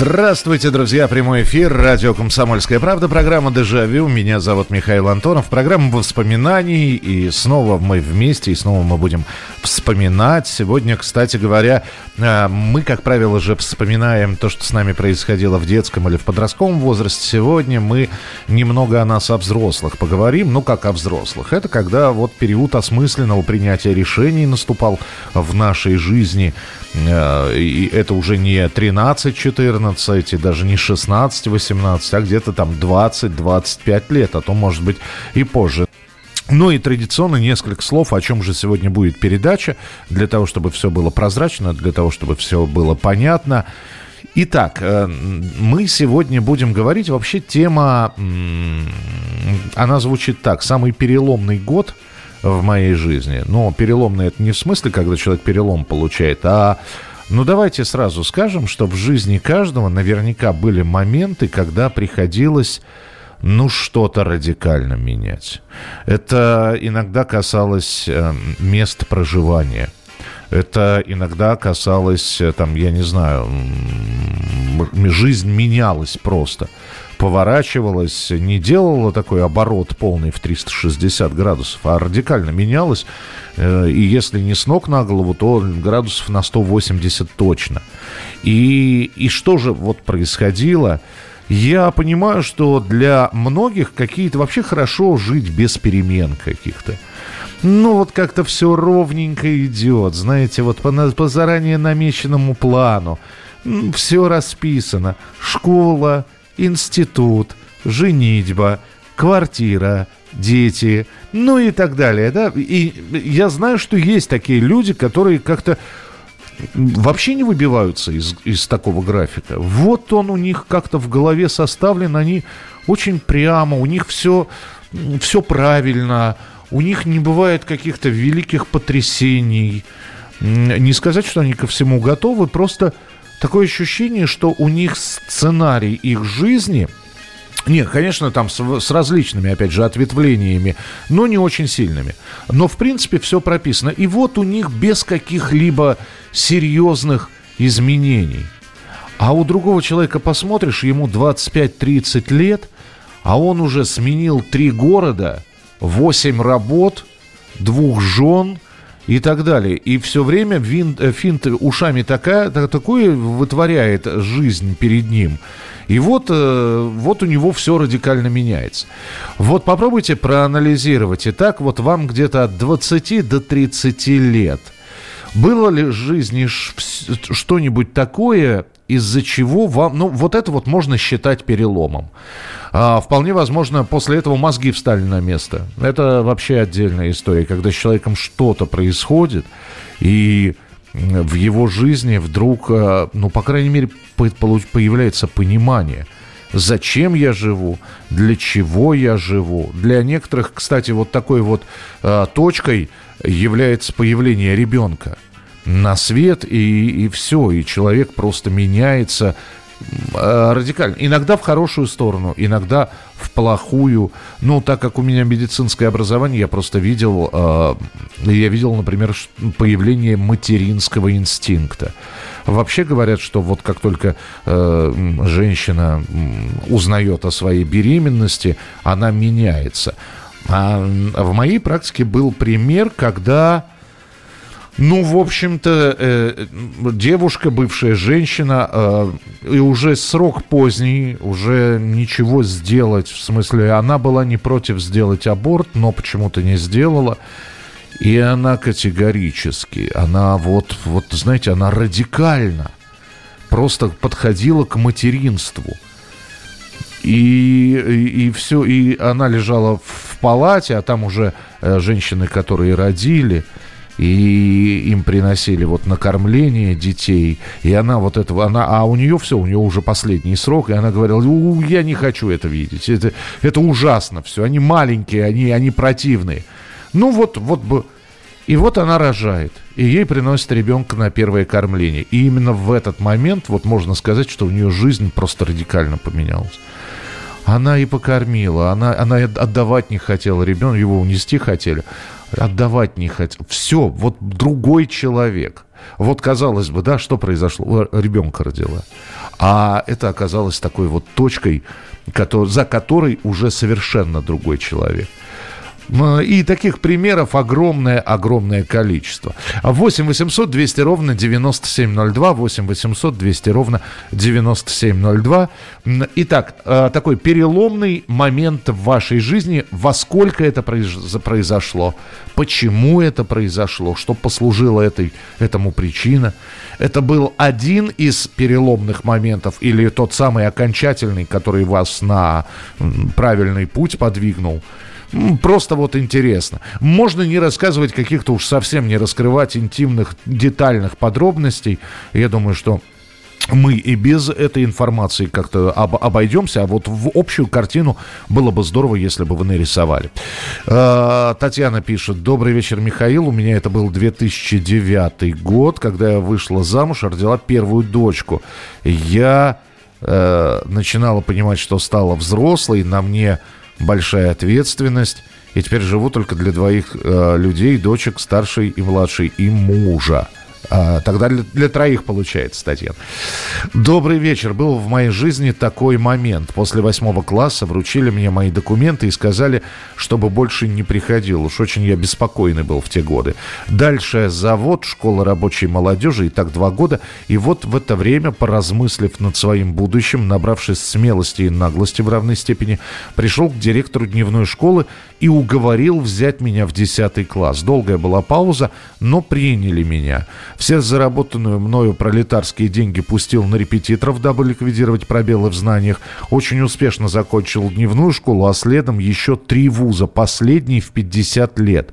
Здравствуйте, друзья. Прямой эфир. Радио «Комсомольская правда». Программа «Дежавю». Меня зовут Михаил Антонов. Программа воспоминаний. И снова мы вместе, и снова мы будем вспоминать. Сегодня, кстати говоря, э, мы, как правило, же вспоминаем то, что с нами происходило в детском или в подростковом возрасте. Сегодня мы немного о нас, о взрослых, поговорим. Ну, как о взрослых. Это когда вот период осмысленного принятия решений наступал в нашей жизни. Э, и это уже не 13-14, и даже не 16-18, а где-то там 20-25 лет, а то, может быть, и позже. Ну и традиционно несколько слов, о чем же сегодня будет передача, для того, чтобы все было прозрачно, для того, чтобы все было понятно. Итак, э, мы сегодня будем говорить, вообще тема, она звучит так, самый переломный год – в моей жизни. Но переломный это не в смысле, когда человек перелом получает, а ну давайте сразу скажем, что в жизни каждого наверняка были моменты, когда приходилось ну, что-то радикально менять. Это иногда касалось э, мест проживания. Это иногда касалось, э, там, я не знаю, жизнь менялась просто поворачивалась, не делала такой оборот полный в 360 градусов, а радикально менялась. Э, и если не с ног на голову, то градусов на 180 точно. И, и что же вот происходило? Я понимаю, что для многих какие-то вообще хорошо жить без перемен каких-то. Ну, вот как-то все ровненько идет, знаете, вот по, по заранее намеченному плану. Все расписано. Школа, институт, женитьба, квартира, дети, ну и так далее. Да? И я знаю, что есть такие люди, которые как-то вообще не выбиваются из, из такого графика. Вот он у них как-то в голове составлен, они очень прямо, у них все, все правильно, у них не бывает каких-то великих потрясений. Не сказать, что они ко всему готовы, просто такое ощущение, что у них сценарий их жизни – нет, конечно, там с, с различными, опять же, ответвлениями, но не очень сильными. Но, в принципе, все прописано. И вот у них без каких-либо серьезных изменений. А у другого человека посмотришь, ему 25-30 лет, а он уже сменил три города, 8 работ, двух жен – и так далее. И все время винт, э, финт ушами такая, такое вытворяет жизнь перед ним. И вот, э, вот у него все радикально меняется. Вот попробуйте проанализировать. Итак, вот вам где-то от 20 до 30 лет. Было ли в жизни что-нибудь такое, из-за чего вам... Ну, вот это вот можно считать переломом. А, вполне возможно, после этого мозги встали на место. Это вообще отдельная история, когда с человеком что-то происходит, и в его жизни вдруг, а, ну, по крайней мере, появляется понимание – зачем я живу, для чего я живу. Для некоторых, кстати, вот такой вот э, точкой является появление ребенка на свет, и, и все, и человек просто меняется э, радикально. Иногда в хорошую сторону, иногда в плохую. Ну, так как у меня медицинское образование, я просто видел, э, я видел, например, появление материнского инстинкта. Вообще говорят, что вот как только э, женщина узнает о своей беременности, она меняется. А в моей практике был пример, когда ну, в общем-то, э, девушка, бывшая женщина, э, и уже срок поздний, уже ничего сделать, в смысле, она была не против сделать аборт, но почему-то не сделала. И она категорически, она вот, вот, знаете, она радикально просто подходила к материнству. И, и, и все, и она лежала в палате, а там уже э, женщины, которые родили – и им приносили вот накормление детей, и она вот этого, она, а у нее все, у нее уже последний срок, и она говорила, я не хочу это видеть, это, это ужасно все, они маленькие, они, они противные. Ну вот, вот бы, И вот она рожает, и ей приносят ребенка на первое кормление. И именно в этот момент, вот можно сказать, что у нее жизнь просто радикально поменялась. Она и покормила, она, она отдавать не хотела ребенка, его унести хотели, отдавать не хотела. Все, вот другой человек. Вот казалось бы, да, что произошло? Ребенка родила. А это оказалось такой вот точкой, за которой уже совершенно другой человек. И таких примеров огромное-огромное количество. 8 800 200 ровно 9702, 8 800 200 ровно 9702. Итак, э, такой переломный момент в вашей жизни. Во сколько это произошло? Почему это произошло? Что послужило этой, этому причина? Это был один из переломных моментов или тот самый окончательный, который вас на правильный путь подвигнул? Просто вот интересно. Можно не рассказывать каких-то уж совсем не раскрывать интимных, детальных подробностей. Я думаю, что мы и без этой информации как-то об, обойдемся, а вот в общую картину было бы здорово, если бы вы нарисовали. Э, Татьяна пишет. Добрый вечер, Михаил. У меня это был 2009 год, когда я вышла замуж родила первую дочку. Я э, начинала понимать, что стала взрослой, на мне большая ответственность. И теперь живу только для двоих э, людей, дочек, старшей и младшей, и мужа. А, тогда для, для троих получается, Татьяна. Добрый вечер. Был в моей жизни такой момент. После восьмого класса вручили мне мои документы и сказали, чтобы больше не приходил. Уж очень я беспокойный был в те годы. Дальше завод, школа рабочей молодежи, и так два года. И вот в это время, поразмыслив над своим будущим, набравшись смелости и наглости в равной степени, пришел к директору дневной школы и уговорил взять меня в 10 класс. Долгая была пауза, но приняли меня. Все заработанную мною пролетарские деньги пустил на репетиторов, дабы ликвидировать пробелы в знаниях. Очень успешно закончил дневную школу, а следом еще три вуза, последний в 50 лет.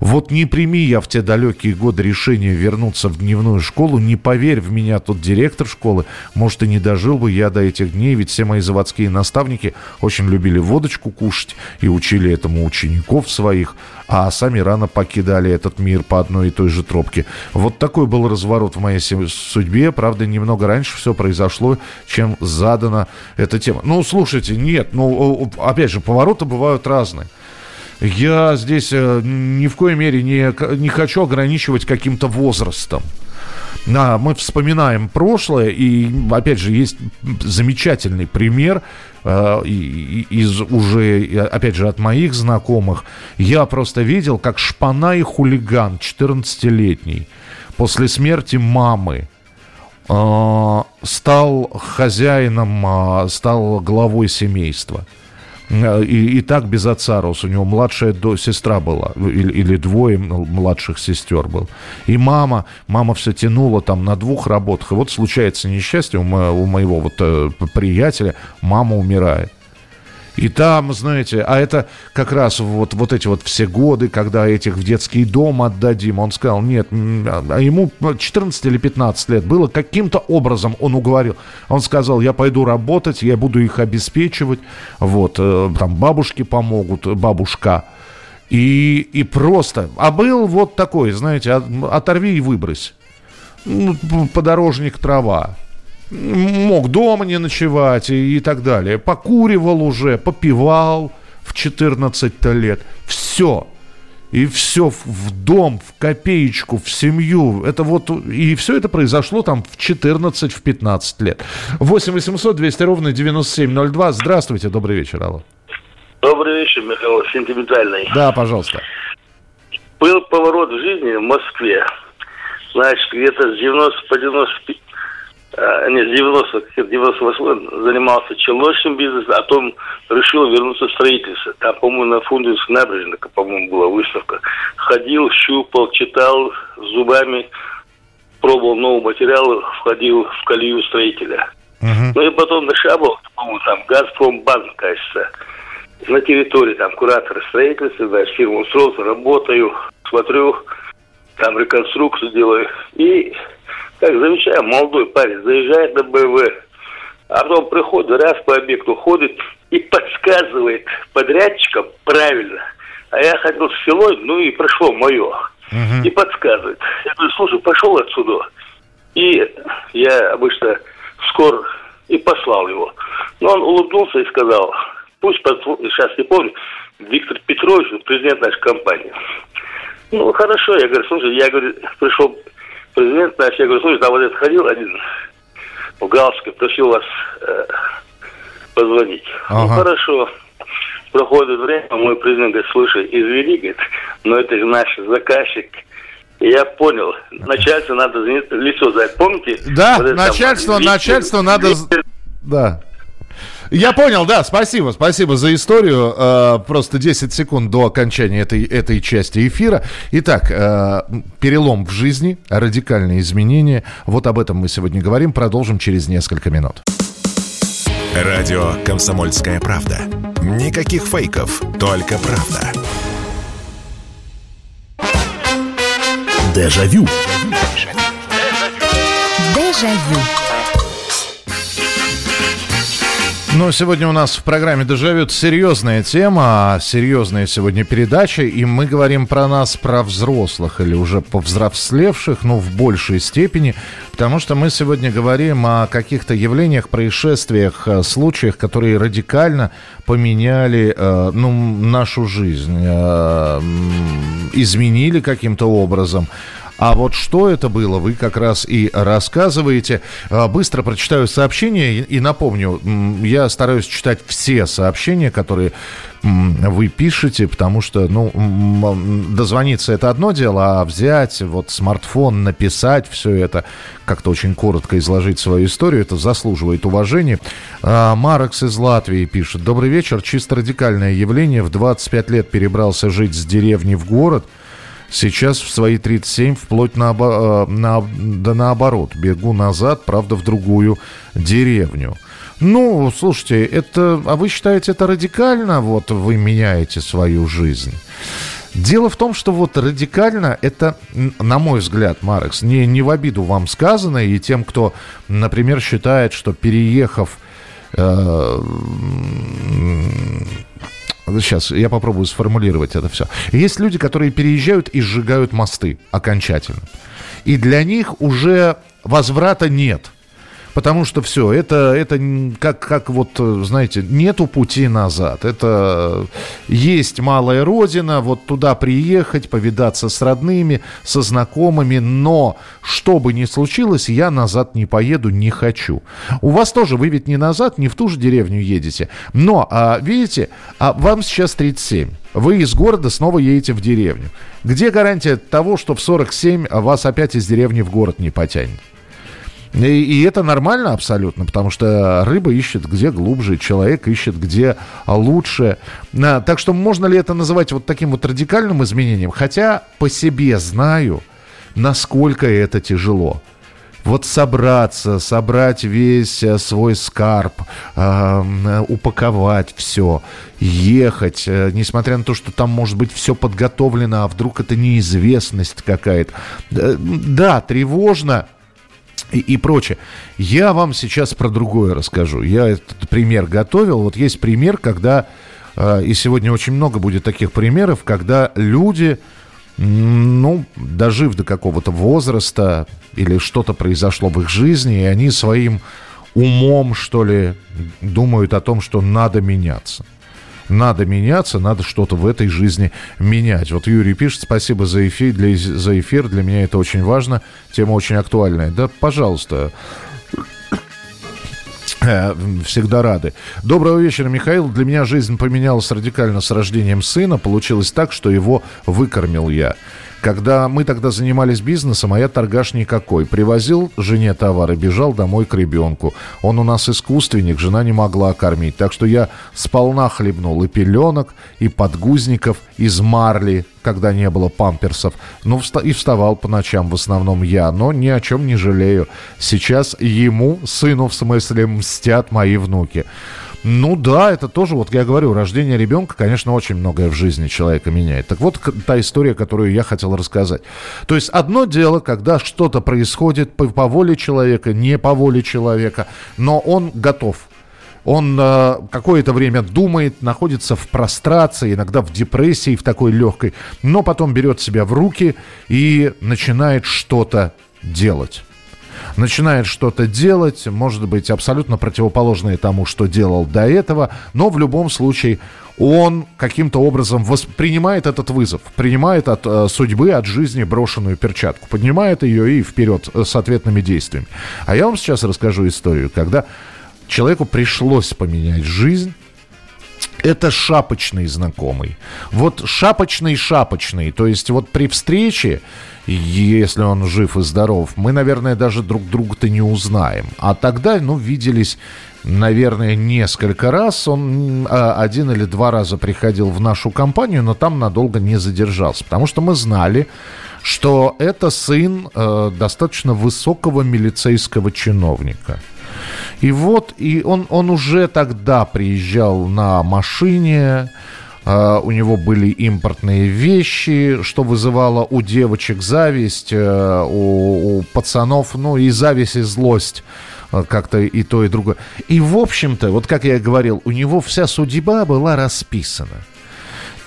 Вот не прими я в те далекие годы решение вернуться в дневную школу, не поверь в меня тот директор школы, может, и не дожил бы я до этих дней, ведь все мои заводские наставники очень любили водочку кушать и учили этому учеников своих, а сами рано покидали этот мир по одной и той же тропке. Вот такой был разворот в моей судьбе, правда, немного раньше все произошло, чем задана эта тема. Ну, слушайте, нет, ну, опять же, повороты бывают разные. Я здесь э, ни в коей мере не, не хочу ограничивать каким-то возрастом. А, мы вспоминаем прошлое, и, опять же, есть замечательный пример э, из уже, опять же, от моих знакомых. Я просто видел, как шпана и хулиган 14-летний после смерти мамы э, стал хозяином, э, стал главой семейства. Э, и, и так без отца рос. У него младшая до, сестра была, или, или двое младших сестер был. И мама, мама все тянула там на двух работах. И вот случается несчастье у, мо, у моего вот э, приятеля, мама умирает. И там, знаете, а это как раз вот, вот эти вот все годы, когда этих в детский дом отдадим. Он сказал, нет, а ему 14 или 15 лет было, каким-то образом он уговорил. Он сказал, я пойду работать, я буду их обеспечивать, вот, э, там бабушки помогут, бабушка. И, и просто, а был вот такой, знаете, оторви и выбрось. Ну, подорожник трава мог дома не ночевать и, и так далее. Покуривал уже, попивал в 14 лет. Все. И все в дом, в копеечку, в семью. Это вот, и все это произошло там в 14, в 15 лет. 8 800 200 ровно 9702. Здравствуйте, добрый вечер, Алла. Добрый вечер, Михаил, сентиментальный. Да, пожалуйста. Был поворот в жизни в Москве. Значит, где-то с 90 по 95 не, с 90 98 занимался челночным бизнесом, а потом решил вернуться в строительство. Там, по-моему, на Фундовской набережной, по-моему, была выставка. Ходил, щупал, читал зубами, пробовал новые материалы, входил в колею строителя. Uh-huh. Ну и потом нашабал, по-моему, там Газпромбанк, кажется, на территории, там, куратора строительства, да, фирму устроился, работаю, смотрю, там реконструкцию делаю. И как замечаю, молодой парень заезжает на БВ, а потом приходит, раз по объекту ходит и подсказывает подрядчикам правильно. А я хотел с селой, ну и пришло мое. угу. и подсказывает. Я говорю, слушай, пошел отсюда. И я обычно скоро и послал его. Но он улыбнулся и сказал, пусть, сейчас не помню, Виктор Петрович, президент нашей компании. Ну, хорошо, я говорю, слушай, я говорю, пришел президент наш, я говорю, слушай, там вот этот ходил один в галстуке, просил вас э, позвонить. Ну, ага. Ну, хорошо. Проходит время, мой президент говорит, слушай, извини, говорит, но это же наш заказчик. Я понял, начальство надо лицо знать. Помните? Да, вот начальство, там, начальство надо... Да. Я понял, да, спасибо, спасибо за историю. Э, просто 10 секунд до окончания этой, этой части эфира. Итак, э, перелом в жизни, радикальные изменения. Вот об этом мы сегодня говорим. Продолжим через несколько минут. Радио «Комсомольская правда». Никаких фейков, только правда. Дежавю. Дежавю. Ну, сегодня у нас в программе «Дежавю» серьезная тема, серьезная сегодня передача, и мы говорим про нас, про взрослых или уже повзрослевших, ну, в большей степени, потому что мы сегодня говорим о каких-то явлениях, происшествиях, э, случаях, которые радикально поменяли, э, ну, нашу жизнь, э, изменили каким-то образом, а вот что это было, вы как раз и рассказываете. А, быстро прочитаю сообщения и напомню, я стараюсь читать все сообщения, которые вы пишете, потому что, ну, дозвониться это одно дело, а взять вот смартфон, написать все это, как-то очень коротко изложить свою историю, это заслуживает уважения. А, Марекс из Латвии пишет. Добрый вечер. Чисто радикальное явление. В 25 лет перебрался жить с деревни в город – Сейчас в свои 37 вплоть на, э, на, да наоборот. Бегу назад, правда, в другую деревню. Ну, слушайте, это, а вы считаете это радикально? Вот вы меняете свою жизнь. Дело в том, что вот радикально это, на мой взгляд, Марекс, не, не в обиду вам сказано, и тем, кто, например, считает, что переехав э, Сейчас я попробую сформулировать это все. Есть люди, которые переезжают и сжигают мосты окончательно. И для них уже возврата нет – потому что все, это, это как, как вот, знаете, нету пути назад. Это есть малая родина, вот туда приехать, повидаться с родными, со знакомыми, но что бы ни случилось, я назад не поеду, не хочу. У вас тоже, вы ведь не назад, не в ту же деревню едете, но, а, видите, а вам сейчас 37. Вы из города снова едете в деревню. Где гарантия того, что в 47 вас опять из деревни в город не потянет? И, и это нормально абсолютно, потому что рыба ищет где глубже, человек ищет где лучше. А, так что можно ли это называть вот таким вот радикальным изменением? Хотя по себе знаю, насколько это тяжело вот собраться, собрать весь э, свой скарб, э, упаковать все, ехать, э, несмотря на то, что там может быть все подготовлено, а вдруг это неизвестность какая-то. Э, да, тревожно, и, и прочее. Я вам сейчас про другое расскажу. Я этот пример готовил. Вот есть пример, когда, э, и сегодня очень много будет таких примеров, когда люди, ну, дожив до какого-то возраста, или что-то произошло в их жизни, и они своим умом, что ли, думают о том, что надо меняться надо меняться, надо что-то в этой жизни менять. Вот Юрий пишет, спасибо за эфир, для, за эфир, для меня это очень важно, тема очень актуальная. Да, пожалуйста, э, всегда рады. Доброго вечера, Михаил. Для меня жизнь поменялась радикально с рождением сына. Получилось так, что его выкормил я. Когда мы тогда занимались бизнесом, а я торгаш никакой. Привозил жене товары, бежал домой к ребенку. Он у нас искусственник, жена не могла кормить. Так что я сполна хлебнул и пеленок, и подгузников из марли, когда не было памперсов. Ну, и вставал по ночам в основном я, но ни о чем не жалею. Сейчас ему, сыну в смысле, мстят мои внуки. Ну да, это тоже, вот я говорю, рождение ребенка, конечно, очень многое в жизни человека меняет. Так вот, та история, которую я хотел рассказать. То есть одно дело, когда что-то происходит по, по воле человека, не по воле человека, но он готов он э, какое-то время думает, находится в прострации, иногда в депрессии, в такой легкой, но потом берет себя в руки и начинает что-то делать начинает что-то делать, может быть, абсолютно противоположное тому, что делал до этого, но в любом случае он каким-то образом воспринимает этот вызов, принимает от э, судьбы, от жизни брошенную перчатку, поднимает ее и вперед с ответными действиями. А я вам сейчас расскажу историю, когда человеку пришлось поменять жизнь, это шапочный знакомый. Вот шапочный-шапочный. То есть вот при встрече, если он жив и здоров, мы, наверное, даже друг друга-то не узнаем. А тогда, ну, виделись, наверное, несколько раз. Он а, один или два раза приходил в нашу компанию, но там надолго не задержался. Потому что мы знали, что это сын э, достаточно высокого милицейского чиновника. И вот, и он, он уже тогда приезжал на машине, Uh, у него были импортные вещи, что вызывало у девочек зависть, uh, у, у пацанов, ну и зависть, и злость uh, как-то и то, и другое. И, в общем-то, вот как я говорил, у него вся судьба была расписана.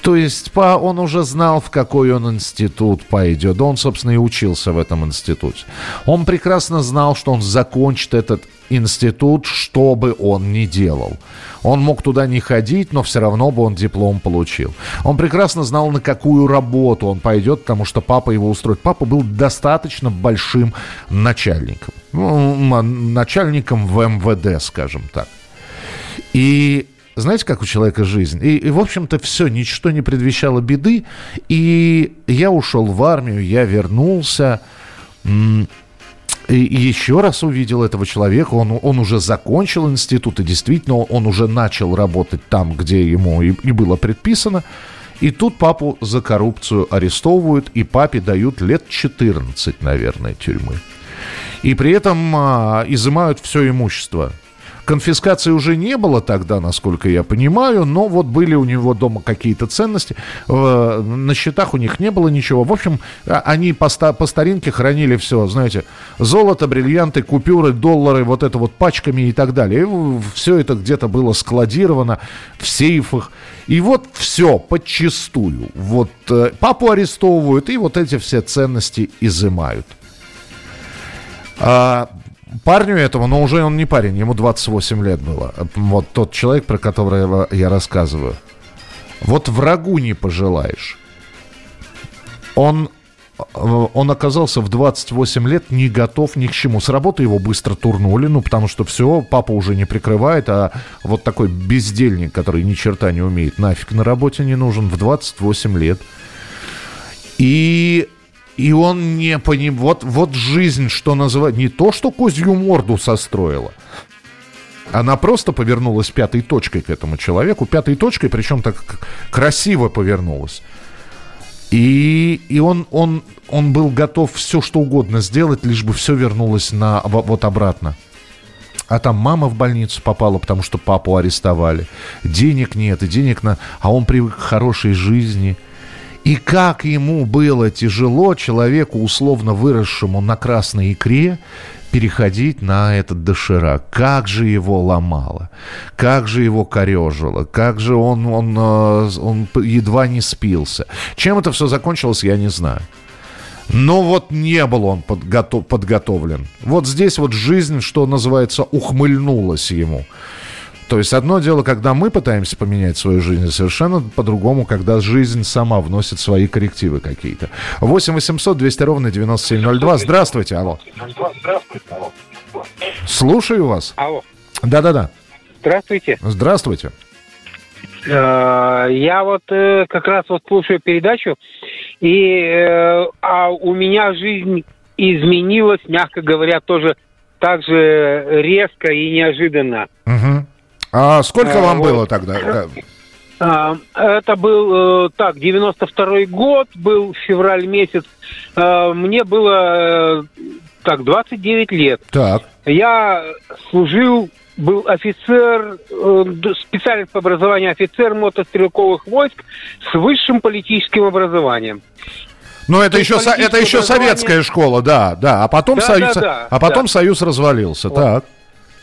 То есть по, он уже знал, в какой он институт пойдет. Он, собственно, и учился в этом институте. Он прекрасно знал, что он закончит этот институт, что бы он ни делал. Он мог туда не ходить, но все равно бы он диплом получил. Он прекрасно знал, на какую работу он пойдет, потому что папа его устроит. Папа был достаточно большим начальником. Ну, начальником в МВД, скажем так. И знаете, как у человека жизнь? И, и в общем-то, все, ничто не предвещало беды. И я ушел в армию, я вернулся. И еще раз увидел этого человека, он, он уже закончил институт, и действительно он уже начал работать там, где ему и, и было предписано. И тут папу за коррупцию арестовывают, и папе дают лет 14, наверное, тюрьмы. И при этом а, изымают все имущество. Конфискации уже не было тогда, насколько я понимаю, но вот были у него дома какие-то ценности. На счетах у них не было ничего. В общем, а, они по, по старинке хранили все, знаете, золото, бриллианты, купюры, доллары, вот это вот пачками и так далее. И все это где-то было складировано в сейфах. И вот все подчистую. Вот э, папу арестовывают, и вот эти все ценности изымают. А, парню этому, но уже он не парень, ему 28 лет было. Вот тот человек, про которого я рассказываю. Вот врагу не пожелаешь. Он, он оказался в 28 лет не готов ни к чему. С работы его быстро турнули, ну, потому что все, папа уже не прикрывает, а вот такой бездельник, который ни черта не умеет, нафиг на работе не нужен в 28 лет. И и он не понимает, вот, вот жизнь, что называть, не то, что козью морду состроила, она просто повернулась пятой точкой к этому человеку, пятой точкой, причем так красиво повернулась. И, и он, он, он был готов все, что угодно сделать, лишь бы все вернулось на, вот обратно. А там мама в больницу попала, потому что папу арестовали. Денег нет, и денег на... А он привык к хорошей жизни – и как ему было тяжело человеку, условно выросшему на красной икре, переходить на этот доширак. Как же его ломало, как же его корежило, как же он, он, э, он едва не спился. Чем это все закончилось, я не знаю. Но вот не был он подготов, подготовлен. Вот здесь вот жизнь, что называется, ухмыльнулась ему. То есть одно дело, когда мы пытаемся поменять свою жизнь, совершенно по-другому, когда жизнь сама вносит свои коррективы какие-то. 8 800 200 ровно 9702. Здравствуйте, алло. Слушаю вас. Алло. Да-да-да. Здравствуйте. Здравствуйте. Э, я вот э, как раз вот слушаю передачу, и э, а у меня жизнь изменилась, мягко говоря, тоже так же резко и неожиданно. Угу. А сколько а, вам вот. было тогда? А, это был, э, так, 92-й год, был февраль месяц. Мне было, э, так, 29 лет. Так. Я служил, был офицер, э, специальность по образованию офицер мотострелковых войск с высшим политическим образованием. Ну, это еще, это еще советская школа, да, да. А потом, да, союз, да, да, а потом да. союз развалился, вот. так.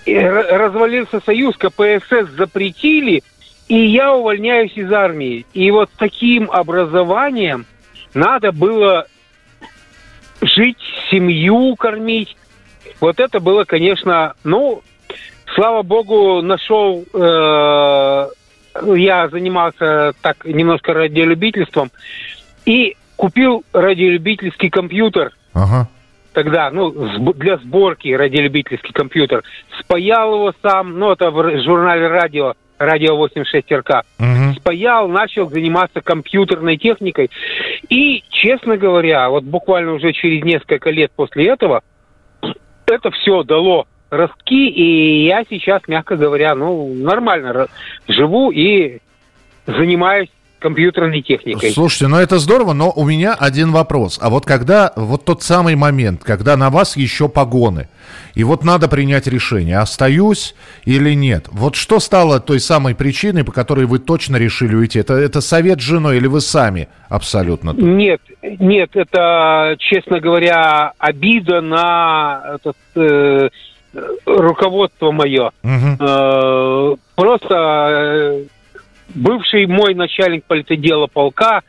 Развалился союз, КПСС запретили, и я увольняюсь из армии. И вот таким образованием надо было жить, семью кормить. Вот это было, конечно, ну, слава богу, нашел, э, я занимался так немножко радиолюбительством, и купил радиолюбительский компьютер. Ага. Тогда, ну, для сборки радиолюбительский компьютер. Спаял его сам, ну, это в журнале радио, радио 86 РК. Угу. Спаял, начал заниматься компьютерной техникой. И, честно говоря, вот буквально уже через несколько лет после этого, это все дало ростки, и я сейчас, мягко говоря, ну, нормально живу и занимаюсь компьютерной техникой. Слушайте, ну это здорово, но у меня один вопрос. А вот когда, вот тот самый момент, когда на вас еще погоны, и вот надо принять решение, остаюсь или нет. Вот что стало той самой причиной, по которой вы точно решили уйти? Это, это совет с женой или вы сами абсолютно? Тут? Нет, нет, это, честно говоря, обида на этот, э, руководство мое. Угу. Э, просто э, бывший мой начальник политодела полка,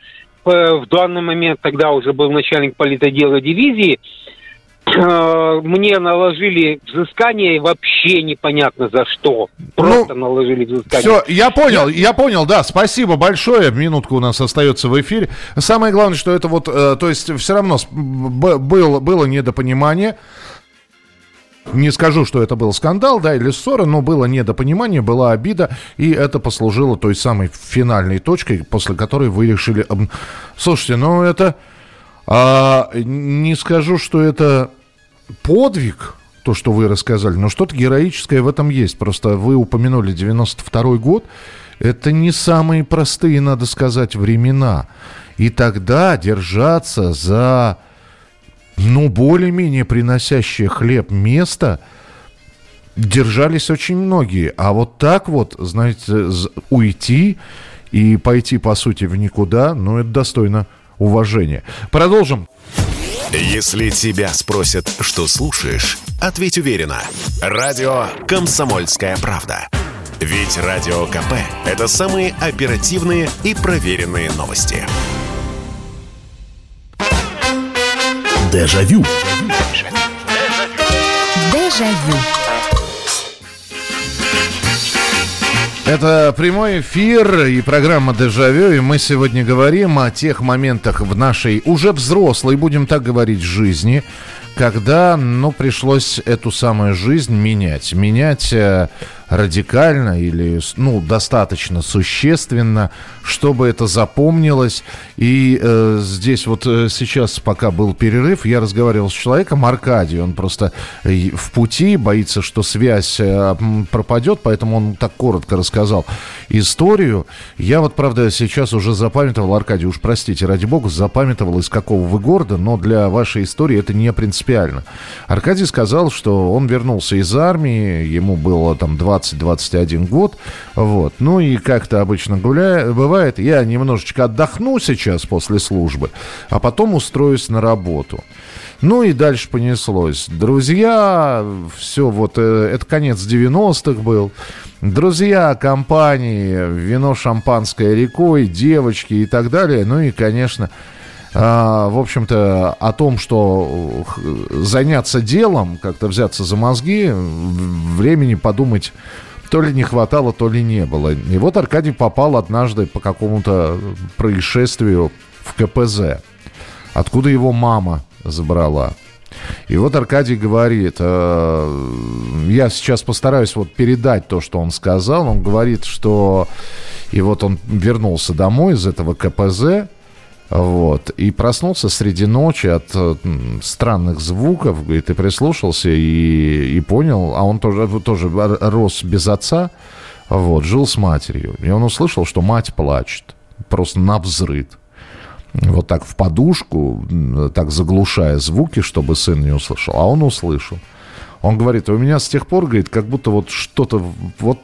э, в данный момент тогда уже был начальник политодела дивизии, э, мне наложили взыскание вообще непонятно за что. Просто ну, наложили взыскание. Все, я понял, я... я понял, да, спасибо большое. Минутку у нас остается в эфире. Самое главное, что это вот, э, то есть все равно было, было недопонимание. Не скажу, что это был скандал, да, или ссора, но было недопонимание, была обида, и это послужило той самой финальной точкой, после которой вы решили... Слушайте, ну это... А, не скажу, что это подвиг, то, что вы рассказали, но что-то героическое в этом есть. Просто вы упомянули 92 год. Это не самые простые, надо сказать, времена. И тогда держаться за ну, более-менее приносящее хлеб место держались очень многие. А вот так вот, знаете, уйти и пойти, по сути, в никуда, ну, это достойно уважения. Продолжим. Если тебя спросят, что слушаешь, ответь уверенно. Радио «Комсомольская правда». Ведь Радио КП – это самые оперативные и проверенные новости. Дежавю. Дежавю. Это прямой эфир и программа «Дежавю», и мы сегодня говорим о тех моментах в нашей уже взрослой, будем так говорить, жизни, когда, ну, пришлось эту самую жизнь менять. Менять э, радикально или, ну, достаточно существенно, чтобы это запомнилось. И э, здесь вот э, сейчас, пока был перерыв, я разговаривал с человеком, Аркадий, он просто э, в пути, боится, что связь э, пропадет, поэтому он так коротко рассказал историю. Я вот, правда, сейчас уже запамятовал, Аркадий, уж простите, ради бога, запамятовал, из какого вы города, но для вашей истории это не принципиально. Аркадий сказал, что он вернулся из армии, ему было там 20 20-21 год. Вот. Ну и как-то обычно гуляя, бывает, я немножечко отдохну сейчас после службы, а потом устроюсь на работу. Ну и дальше понеслось. Друзья, все, вот э, это конец 90-х был. Друзья, компании, вино шампанское рекой, девочки и так далее. Ну и, конечно, в общем-то, о том, что заняться делом, как-то взяться за мозги, времени подумать то ли не хватало, то ли не было. И вот Аркадий попал однажды по какому-то происшествию в КПЗ, откуда его мама забрала. И вот Аркадий говорит, э, я сейчас постараюсь вот передать то, что он сказал. Он говорит, что и вот он вернулся домой из этого КПЗ, вот. И проснулся среди ночи от э, странных звуков, и прислушался, и, и понял, а он тоже, тоже рос без отца, вот, жил с матерью. И он услышал, что мать плачет, просто на взрыд. Вот так в подушку, так заглушая звуки, чтобы сын не услышал. А он услышал. Он говорит, у меня с тех пор, говорит, как будто вот что-то, вот,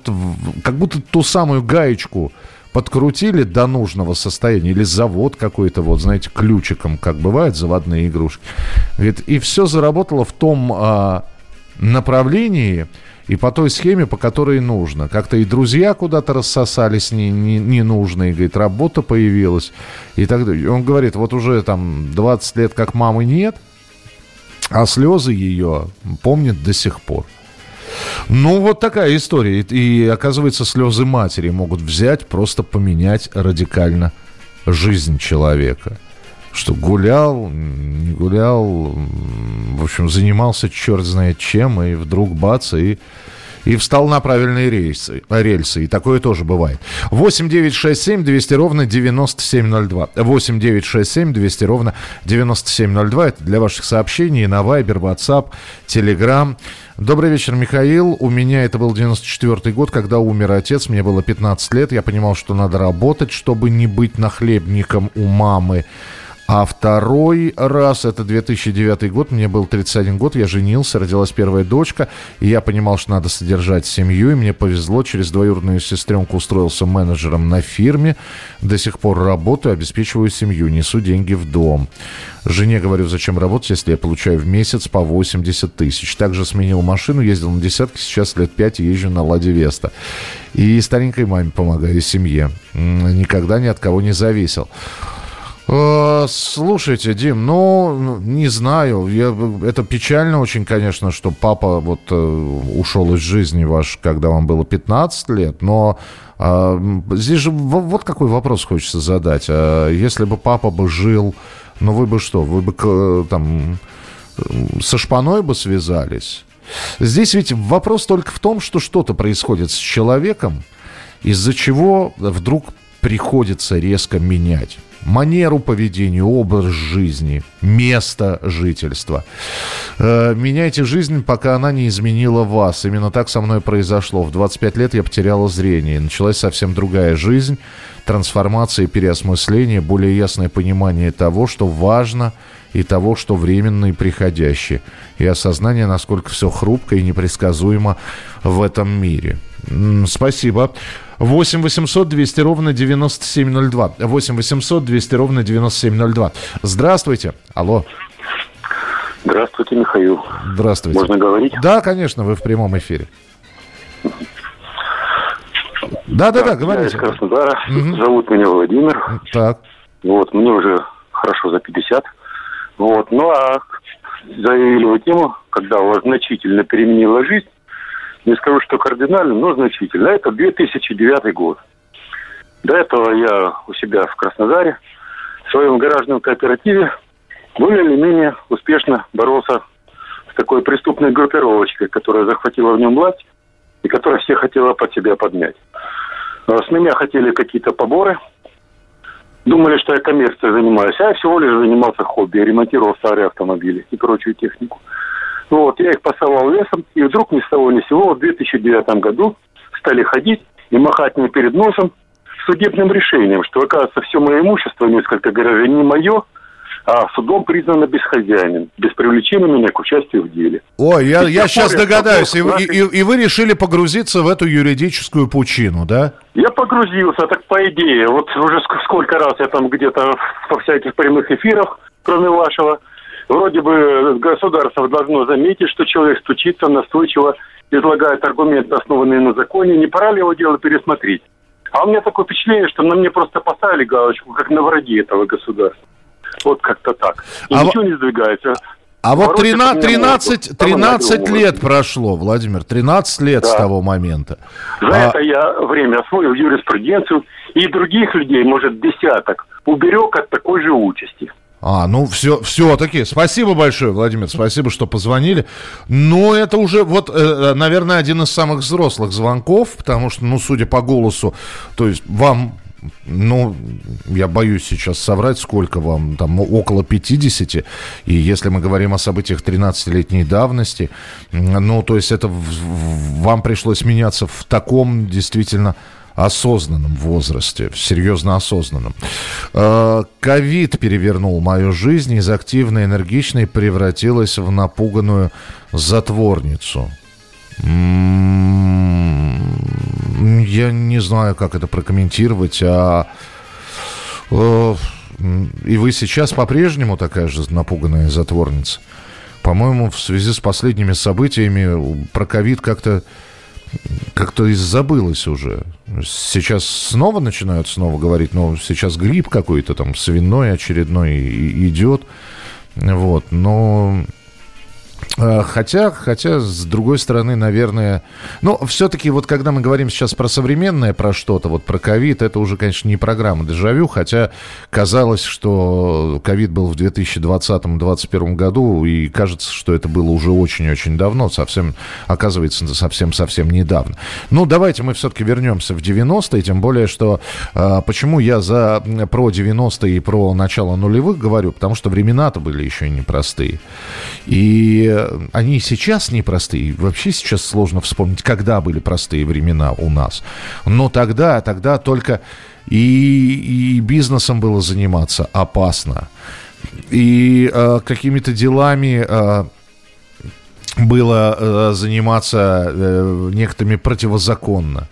как будто ту самую гаечку подкрутили до нужного состояния, или завод какой-то, вот, знаете, ключиком, как бывает, заводные игрушки. Говорит, и все заработало в том, а, направлении и по той схеме, по которой нужно. Как-то и друзья куда-то рассосались не, не, ненужные, говорит, работа появилась и так далее. Он говорит, вот уже там 20 лет как мамы нет, а слезы ее помнит до сих пор. Ну, вот такая история. И, оказывается, слезы матери могут взять, просто поменять радикально жизнь человека. Что гулял, не гулял, в общем, занимался черт знает чем, и вдруг бац, и и встал на правильные рельсы. рельсы. И такое тоже бывает. 8 9 6 7 200 ровно 9702. 8 9 6 7 200 ровно 9702. Это для ваших сообщений на Viber, WhatsApp, Telegram. Добрый вечер, Михаил. У меня это был 94 год, когда умер отец. Мне было 15 лет. Я понимал, что надо работать, чтобы не быть нахлебником у мамы. А второй раз, это 2009 год, мне был 31 год, я женился, родилась первая дочка, и я понимал, что надо содержать семью, и мне повезло, через двоюродную сестренку устроился менеджером на фирме, до сих пор работаю, обеспечиваю семью, несу деньги в дом. Жене говорю, зачем работать, если я получаю в месяц по 80 тысяч. Также сменил машину, ездил на десятки, сейчас лет 5 езжу на Ладе Веста. И старенькой маме помогаю, семье. Никогда ни от кого не зависел. Э, слушайте, Дим, ну, не знаю, я, это печально очень, конечно, что папа вот э, ушел из жизни ваш, когда вам было 15 лет, но а, здесь же вот какой вопрос хочется задать. А если бы папа бы жил, ну вы бы что, вы бы там со шпаной бы связались? Здесь ведь вопрос только в том, что что-то происходит с человеком, из-за чего вдруг приходится резко менять манеру поведения, образ жизни, место жительства. Э, меняйте жизнь, пока она не изменила вас. Именно так со мной произошло. В 25 лет я потеряла зрение. Началась совсем другая жизнь, трансформация и переосмысление, более ясное понимание того, что важно и того, что временно и приходящее. И осознание, насколько все хрупко и непредсказуемо в этом мире. Спасибо. 8 800 200 ровно 9702. 8 800 200 ровно 9702. Здравствуйте. Алло. Здравствуйте, Михаил. Здравствуйте. Можно говорить? Да, конечно, вы в прямом эфире. Да, да, да, говорите. Я из Краснодара. Угу. Зовут меня Владимир. Так. Вот, мне уже хорошо за 50. Вот, ну а заявили тему, когда у вас значительно переменила жизнь, не скажу, что кардинально, но значительно. Это 2009 год. До этого я у себя в Краснодаре, в своем гаражном кооперативе, более или менее успешно боролся с такой преступной группировочкой, которая захватила в нем власть и которая все хотела под себя подмять. А с меня хотели какие-то поборы. Думали, что я коммерцией занимаюсь, а я всего лишь занимался хобби, ремонтировал старые автомобили и прочую технику. Вот, я их пасовал лесом, и вдруг ни с того ни с сего в 2009 году стали ходить и махать мне перед носом судебным решением, что, оказывается, все мое имущество, несколько гаражей, не мое, а судом признано бесхозяйным, без привлечения меня к участию в деле. Ой, я, я сейчас догадаюсь, и, и, и вы решили погрузиться в эту юридическую пучину, да? Я погрузился, так по идее, вот уже сколько раз я там где-то во всяких прямых эфирах, кроме вашего, Вроде бы государство должно заметить, что человек стучится настойчиво, излагает аргументы, основанные на законе. Не пора ли его дело пересмотреть? А у меня такое впечатление, что на мне просто поставили галочку, как на враге этого государства. Вот как-то так. И а ничего в... не сдвигается. А вот 13, 13, 13 лет прошло, Владимир, 13 лет да. с того момента. За а... это я время освоил юриспруденцию и других людей, может, десяток, уберег от такой же участи. А, ну все, все-таки. Спасибо большое, Владимир, спасибо, что позвонили. Но это уже, вот, э, наверное, один из самых взрослых звонков, потому что, ну, судя по голосу, то есть вам ну, я боюсь сейчас соврать, сколько вам, там, около 50, и если мы говорим о событиях 13-летней давности, ну, то есть это вам пришлось меняться в таком действительно осознанном возрасте, серьезно осознанном. Э, ковид перевернул мою жизнь, из активной, энергичной превратилась в напуганную затворницу. М-м-м, я не знаю, как это прокомментировать, а... Э, и вы сейчас по-прежнему такая же напуганная затворница? по-моему, в связи с последними событиями про ковид как-то как-то забылось уже. Сейчас снова начинают снова говорить, но сейчас грипп какой-то там свиной очередной идет. Вот, но хотя, хотя, с другой стороны, наверное... Ну, все-таки вот когда мы говорим сейчас про современное, про что-то, вот про ковид, это уже, конечно, не программа «Дежавю», хотя казалось, что ковид был в 2020-2021 году, и кажется, что это было уже очень-очень давно, совсем, оказывается, совсем-совсем недавно. Ну, давайте мы все-таки вернемся в 90-е, тем более, что... А, почему я за про 90-е и про начало нулевых говорю? Потому что времена-то были еще и непростые. И они сейчас непростые. Вообще сейчас сложно вспомнить, когда были простые времена у нас. Но тогда, тогда только и, и бизнесом было заниматься опасно. И э, какими-то делами э, было э, заниматься э, некоторыми противозаконно.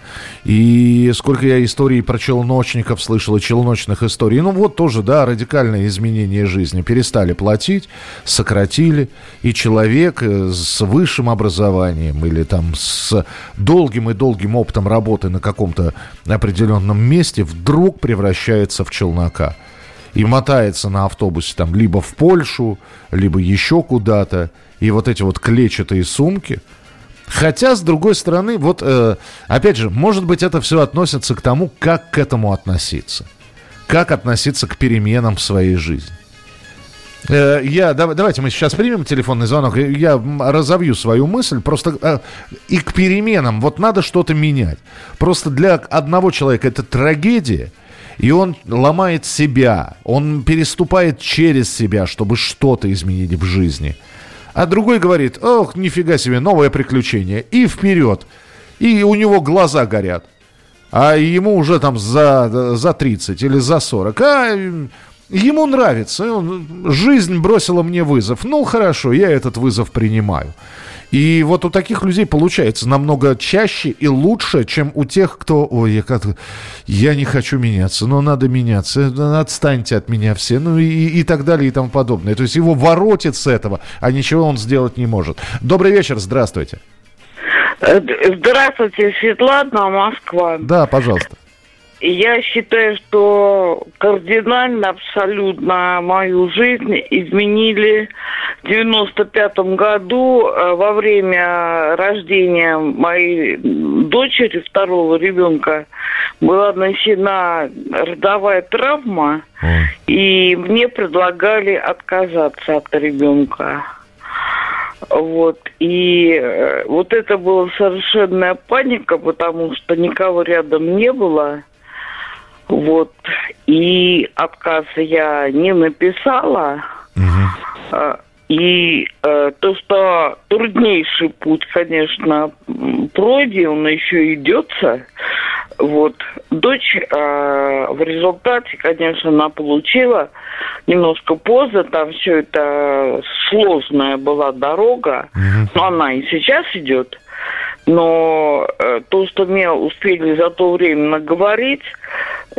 И сколько я историй про челночников слышал, и челночных историй. Ну вот тоже, да, радикальное изменение жизни. Перестали платить, сократили, и человек э, с высшим образованием или там с долгим и долгим опытом работы на каком-то определенном месте вдруг превращается в челнока и мотается на автобусе там либо в Польшу, либо еще куда-то, и вот эти вот клетчатые сумки. Хотя, с другой стороны, вот, э, опять же, может быть, это все относится к тому, как к этому относиться. Как относиться к переменам в своей жизни. Э, я, давайте мы сейчас примем телефонный звонок. Я разовью свою мысль. Просто э, и к переменам. Вот надо что-то менять. Просто для одного человека это трагедия. И он ломает себя. Он переступает через себя, чтобы что-то изменить в жизни. А другой говорит, ох, нифига себе, новое приключение. И вперед. И у него глаза горят. А ему уже там за, за 30 или за 40. А ему нравится. Он, жизнь бросила мне вызов. Ну, хорошо, я этот вызов принимаю. И вот у таких людей получается намного чаще и лучше, чем у тех, кто... Ой, я, как... я не хочу меняться, но надо меняться, отстаньте от меня все, ну и, и так далее и тому подобное. То есть его воротит с этого, а ничего он сделать не может. Добрый вечер, здравствуйте. Э, здравствуйте, Светлана, Москва. Да, пожалуйста. Я считаю, что кардинально абсолютно мою жизнь изменили в 95 году э, во время рождения моей дочери, второго ребенка, была нанесена родовая травма, и мне предлагали отказаться от ребенка. Вот. И э, вот это была совершенная паника, потому что никого рядом не было. Вот. И отказ я не написала. Угу. И э, то, что труднейший путь, конечно, пройден, еще идется. Вот. Дочь э, в результате, конечно, она получила немножко поздно, там все это сложная была дорога, угу. но она и сейчас идет. Но э, то, что мне успели за то время наговорить,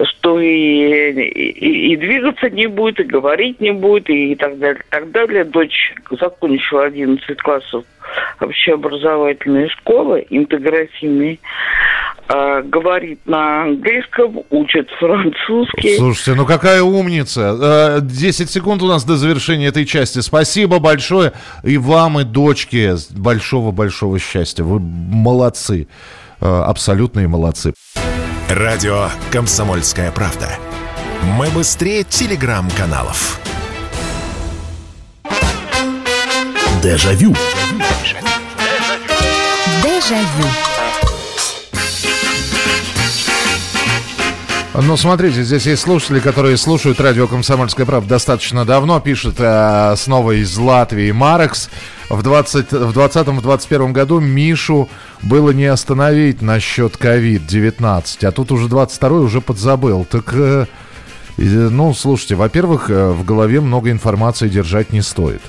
что и, и, и двигаться не будет, и говорить не будет, и, так далее, так далее. Дочь закончила 11 классов общеобразовательной школы интегративной, э, говорит на английском, учит французский. Слушайте, ну какая умница. 10 секунд у нас до завершения этой части. Спасибо большое и вам, и дочке большого-большого счастья. Вы молодцы. Э, абсолютные молодцы. Радио «Комсомольская правда». Мы быстрее телеграм-каналов. Дежавю. Дежавю. Ну, смотрите, здесь есть слушатели, которые слушают радио «Комсомольская правда» достаточно давно. Пишет э, снова из Латвии Марекс. В 2020-2021 году Мишу было не остановить насчет COVID-19, а тут уже 22-й уже подзабыл. Так, э, ну, слушайте, во-первых, э, в голове много информации держать не стоит.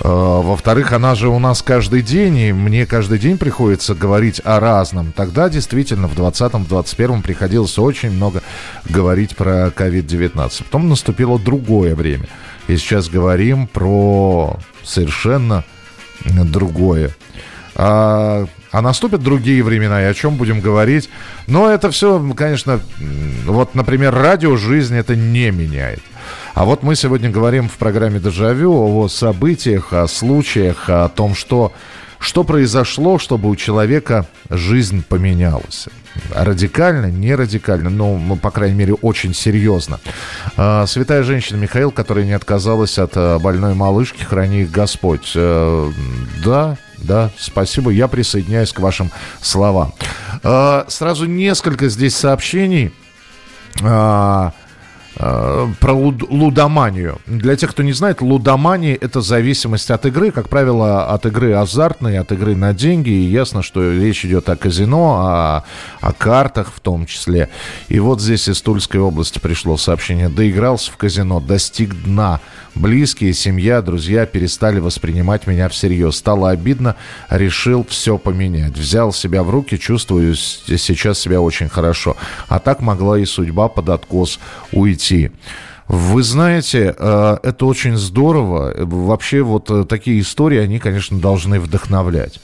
Э, во-вторых, она же у нас каждый день, и мне каждый день приходится говорить о разном. Тогда действительно в 2020-2021 приходилось очень много говорить про COVID-19. Потом наступило другое время. И сейчас говорим про совершенно другое. А, а наступят другие времена, и о чем будем говорить? Но это все, конечно, вот, например, радио жизнь это не меняет. А вот мы сегодня говорим в программе «Дежавю» о событиях, о случаях, о том, что, что произошло, чтобы у человека жизнь поменялась. Радикально, не радикально, но, ну, по крайней мере, очень серьезно. А, святая женщина Михаил, которая не отказалась от а, больной малышки, храни их Господь. А, да, да, спасибо, я присоединяюсь к вашим словам. Сразу несколько здесь сообщений. Э, про луд, лудоманию. Для тех, кто не знает, лудомания – это зависимость от игры, как правило, от игры азартной, от игры на деньги. И ясно, что речь идет о казино, о, о картах в том числе. И вот здесь из Тульской области пришло сообщение. Доигрался в казино, достиг дна – Близкие, семья, друзья перестали воспринимать меня всерьез. Стало обидно, решил все поменять. Взял себя в руки, чувствую сейчас себя очень хорошо. А так могла и судьба под откос уйти. Вы знаете, э, это очень здорово. Вообще вот э, такие истории, они, конечно, должны вдохновлять.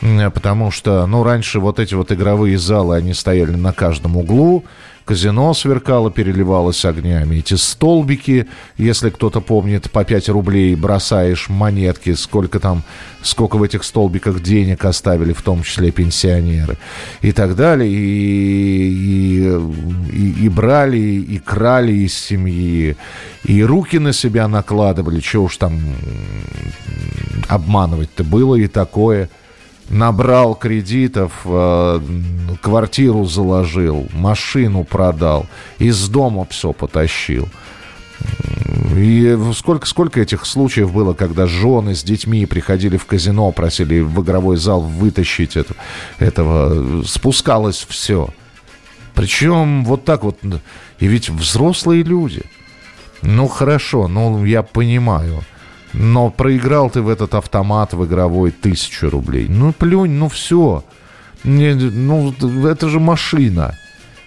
Потому что, ну, раньше вот эти вот игровые залы, они стояли на каждом углу казино сверкало, переливалось огнями. Эти столбики, если кто-то помнит, по 5 рублей бросаешь монетки, сколько там, сколько в этих столбиках денег оставили, в том числе пенсионеры. И так далее. И, и, и, и брали, и крали из семьи, и руки на себя накладывали. Чего уж там обманывать-то было и такое – набрал кредитов, э, квартиру заложил, машину продал, из дома все потащил. И сколько, сколько этих случаев было, когда жены с детьми приходили в казино, просили в игровой зал вытащить это, этого, спускалось все. Причем вот так вот, и ведь взрослые люди. Ну хорошо, ну я понимаю – но проиграл ты в этот автомат в игровой тысячу рублей. Ну, плюнь, ну все. Не, ну, это же машина.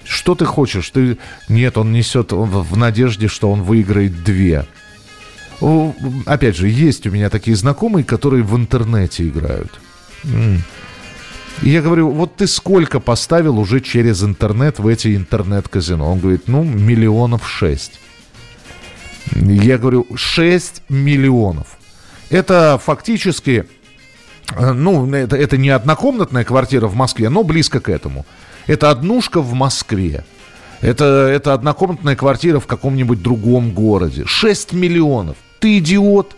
Что ты хочешь? Ты... Нет, он несет в надежде, что он выиграет две. Опять же, есть у меня такие знакомые, которые в интернете играют. Я говорю, вот ты сколько поставил уже через интернет в эти интернет-казино? Он говорит, ну, миллионов шесть. Я говорю, 6 миллионов. Это фактически, э, ну, это, это не однокомнатная квартира в Москве, но близко к этому. Это однушка в Москве. Это, это однокомнатная квартира в каком-нибудь другом городе. 6 миллионов. Ты идиот.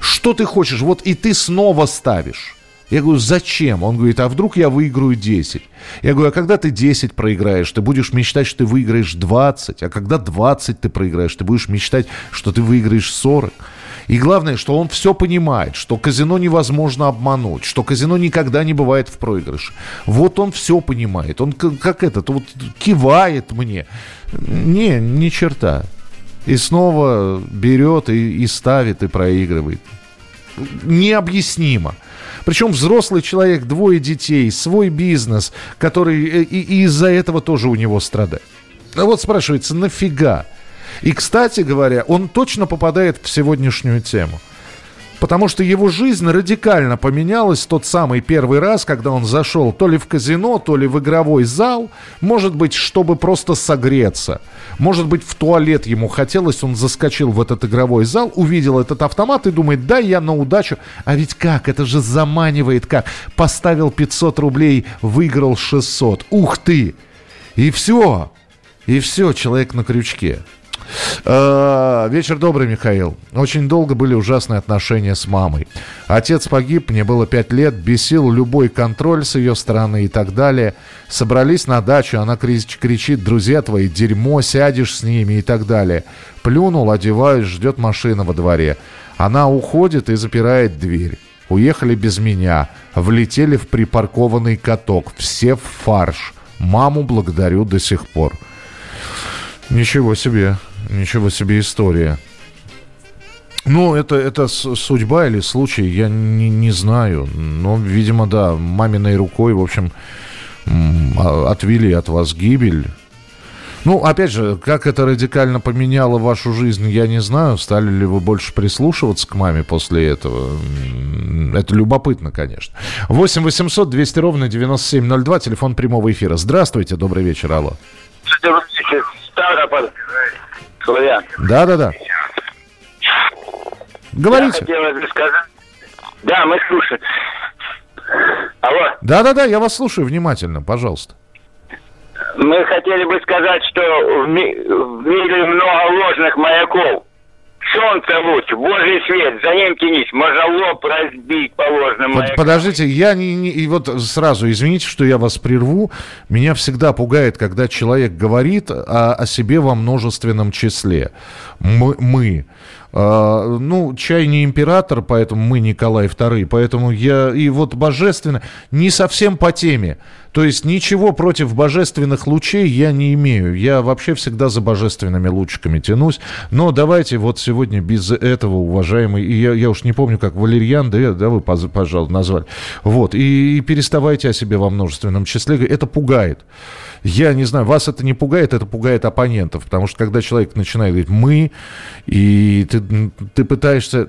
Что ты хочешь? Вот и ты снова ставишь. Я говорю, зачем? Он говорит, а вдруг я выиграю 10? Я говорю, а когда ты 10 проиграешь, ты будешь мечтать, что ты выиграешь 20, а когда 20 ты проиграешь, ты будешь мечтать, что ты выиграешь 40. И главное, что он все понимает, что казино невозможно обмануть, что казино никогда не бывает в проигрыше. Вот он все понимает. Он как этот, вот кивает мне. Не, ни черта. И снова берет и, и ставит, и проигрывает. Необъяснимо. Причем взрослый человек, двое детей, свой бизнес, который э, и, и из-за этого тоже у него страдает. А вот спрашивается, нафига? И, кстати говоря, он точно попадает в сегодняшнюю тему – потому что его жизнь радикально поменялась тот самый первый раз, когда он зашел то ли в казино, то ли в игровой зал, может быть, чтобы просто согреться. Может быть, в туалет ему хотелось, он заскочил в этот игровой зал, увидел этот автомат и думает, да, я на удачу. А ведь как, это же заманивает как. Поставил 500 рублей, выиграл 600. Ух ты! И все. И все, человек на крючке. Э, вечер добрый, Михаил. Очень долго были ужасные отношения с мамой. Отец погиб, мне было пять лет, бесил любой контроль с ее стороны и так далее. Собрались на дачу, она кричит, друзья твои, дерьмо, сядешь с ними и так далее. Плюнул, одеваюсь, ждет машина во дворе. Она уходит и запирает дверь. Уехали без меня, влетели в припаркованный каток, все в фарш. Маму благодарю до сих пор. Ничего себе. Ничего себе история. Ну, это, это судьба или случай, я не, не знаю. Но, видимо, да, маминой рукой, в общем, а, отвели от вас гибель. Ну, опять же, как это радикально поменяло вашу жизнь, я не знаю. Стали ли вы больше прислушиваться к маме после этого? Это любопытно, конечно. 8 800 200 ровно 9702, телефон прямого эфира. Здравствуйте, добрый вечер, алло. Ставрополь, Славян. Да-да-да. Говорите. Я хотел бы сказать... Да, мы слушаем. Алло. Да-да-да, я вас слушаю внимательно, пожалуйста. Мы хотели бы сказать, что в, ми- в мире много ложных маяков. Солнце луч, Божий свет, за ним тянись, можно лоб разбить по ложным. Подождите, я не, не- и вот сразу, извините, что я вас прерву. Меня всегда пугает, когда человек говорит о, о себе во множественном числе. Мы. мы. А, ну, чай не император, поэтому мы Николай II, поэтому я и вот божественно не совсем по теме. То есть ничего против божественных лучей я не имею. Я вообще всегда за божественными лучиками тянусь. Но давайте вот сегодня без этого, уважаемый, я, я уж не помню, как Валерьян, да, да вы, пожалуйста, назвали. Вот, и, и переставайте о себе во множественном числе. Это пугает. Я не знаю, вас это не пугает, это пугает оппонентов. Потому что когда человек начинает говорить «мы», и ты, ты пытаешься...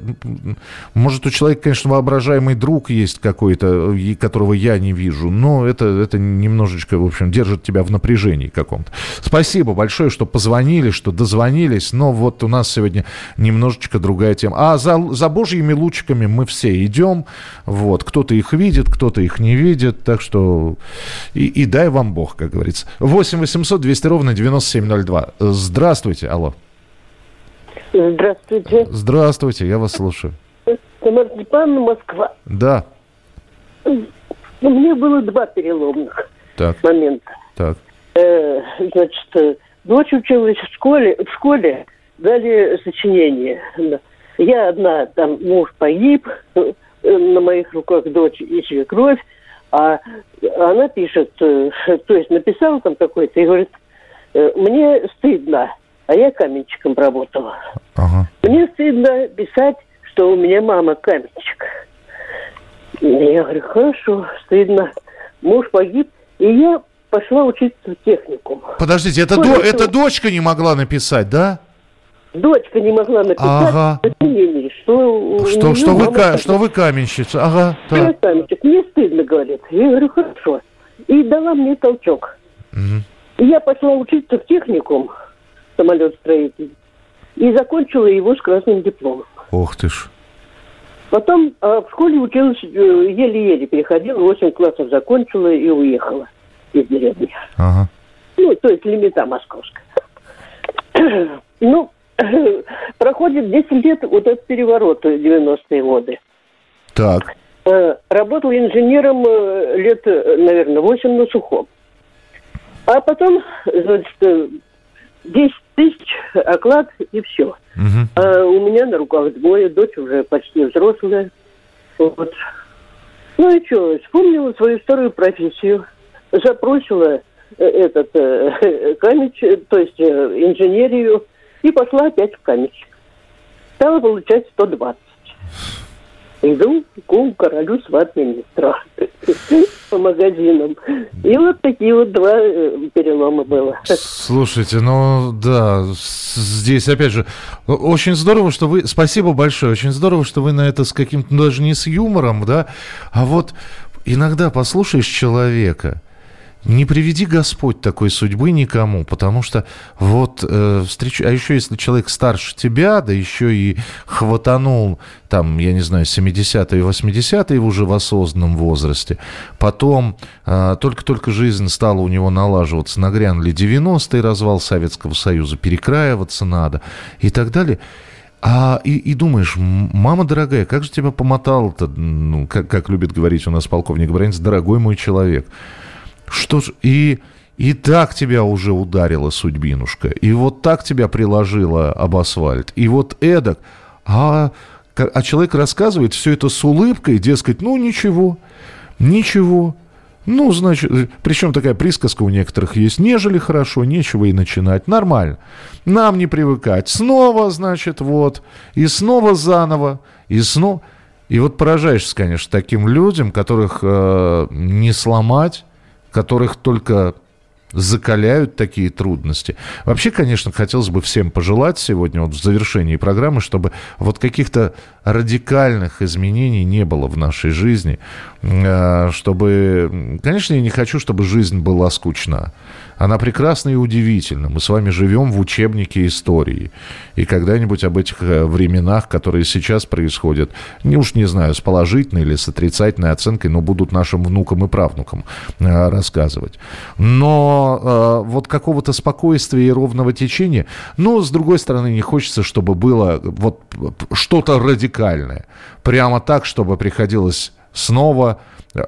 Может, у человека, конечно, воображаемый друг есть какой-то, которого я не вижу, но это, это немножечко, в общем, держит тебя в напряжении каком-то. Спасибо большое, что позвонили, что дозвонились, но вот у нас сегодня немножечко другая тема. А за, за божьими лучиками мы все идем, вот, кто-то их видит, кто-то их не видит, так что и, и дай вам Бог, как говорится. 8 800 200 ровно 9702. Здравствуйте, алло. Здравствуйте. Здравствуйте, я вас слушаю. Тамара Степановна, Москва. Да, Ну, Мне было два переломных так, момента. так. Э, значит, э, дочь училась в школе, в школе дали сочинение. Я одна, там муж погиб, э, на моих руках дочь и свекровь, а она пишет, э, то есть написала там какой-то и говорит, мне стыдно, а я каменщиком работала. Ага. Мне стыдно писать, что у меня мама каменщик. Я говорю, хорошо, стыдно. Муж погиб, и я пошла учиться в техникум. Подождите, это, до- это- дочка не могла написать, да? Дочка не могла написать Ага. что, Что, что, вы, ка- что вы каменщица? Ага, Я так. каменщик. Мне стыдно, говорит. Я говорю, хорошо. И дала мне толчок. И я пошла учиться в техникум самолет-строитель. И закончила его с красным дипломом. Ох ты ж. Потом а, в школе училась, э, еле-еле переходила, 8 классов закончила и уехала из деревни. Ага. Ну, то есть лимита московская. Ну, проходит 10 лет вот этот переворот в 90-е годы. Так. Э, Работал инженером э, лет, э, наверное, 8 на сухом. А потом, значит, э, 10 тысяч оклад и все. Мгм. А у меня на руках двое, дочь уже почти взрослая. Вот. Ну и что, вспомнила свою старую профессию, запросила э, этот э, камич, э, то есть э, инженерию, и пошла опять в камич. Стала получать 120. Иду к королю сват министра по магазинам. И вот такие вот два э, перелома было. Слушайте, ну да, здесь опять же очень здорово, что вы, спасибо большое, очень здорово, что вы на это с каким-то, даже не с юмором, да, а вот иногда послушаешь человека, не приведи Господь такой судьбы никому, потому что вот э, встреч... а еще если человек старше тебя, да еще и хватанул там, я не знаю, 70-е, 80-е уже в осознанном возрасте, потом э, только-только жизнь стала у него налаживаться, нагрянули 90-е, развал Советского Союза, перекраиваться надо и так далее. А, и, и думаешь, мама дорогая, как же тебя помотало-то, ну, как, как любит говорить у нас полковник Бронец, дорогой мой человек. Что ж, и, и так тебя уже ударила судьбинушка, и вот так тебя приложила об асфальт, и вот эдак. А, а человек рассказывает все это с улыбкой, дескать, ну ничего, ничего. Ну, значит, причем такая присказка у некоторых есть, нежели хорошо, нечего и начинать, нормально. Нам не привыкать. Снова, значит, вот, и снова заново, и снова... И вот поражаешься, конечно, таким людям, которых э, не сломать, которых только закаляют такие трудности. Вообще, конечно, хотелось бы всем пожелать сегодня вот в завершении программы, чтобы вот каких-то радикальных изменений не было в нашей жизни, э, чтобы, конечно, я не хочу, чтобы жизнь была скучна. Она прекрасна и удивительна. Мы с вами живем в учебнике истории. И когда-нибудь об этих э, временах, которые сейчас происходят, не уж не знаю, с положительной или с отрицательной оценкой, но будут нашим внукам и правнукам э, рассказывать. Но э, вот какого-то спокойствия и ровного течения, но, с другой стороны, не хочется, чтобы было вот что-то радикальное. Прямо так, чтобы приходилось снова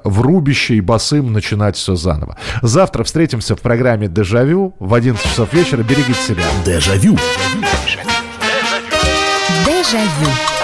в рубище и босым начинать все заново. Завтра встретимся в программе «Дежавю» в 11 часов вечера. Берегите себя. Дежавю. Дежавю.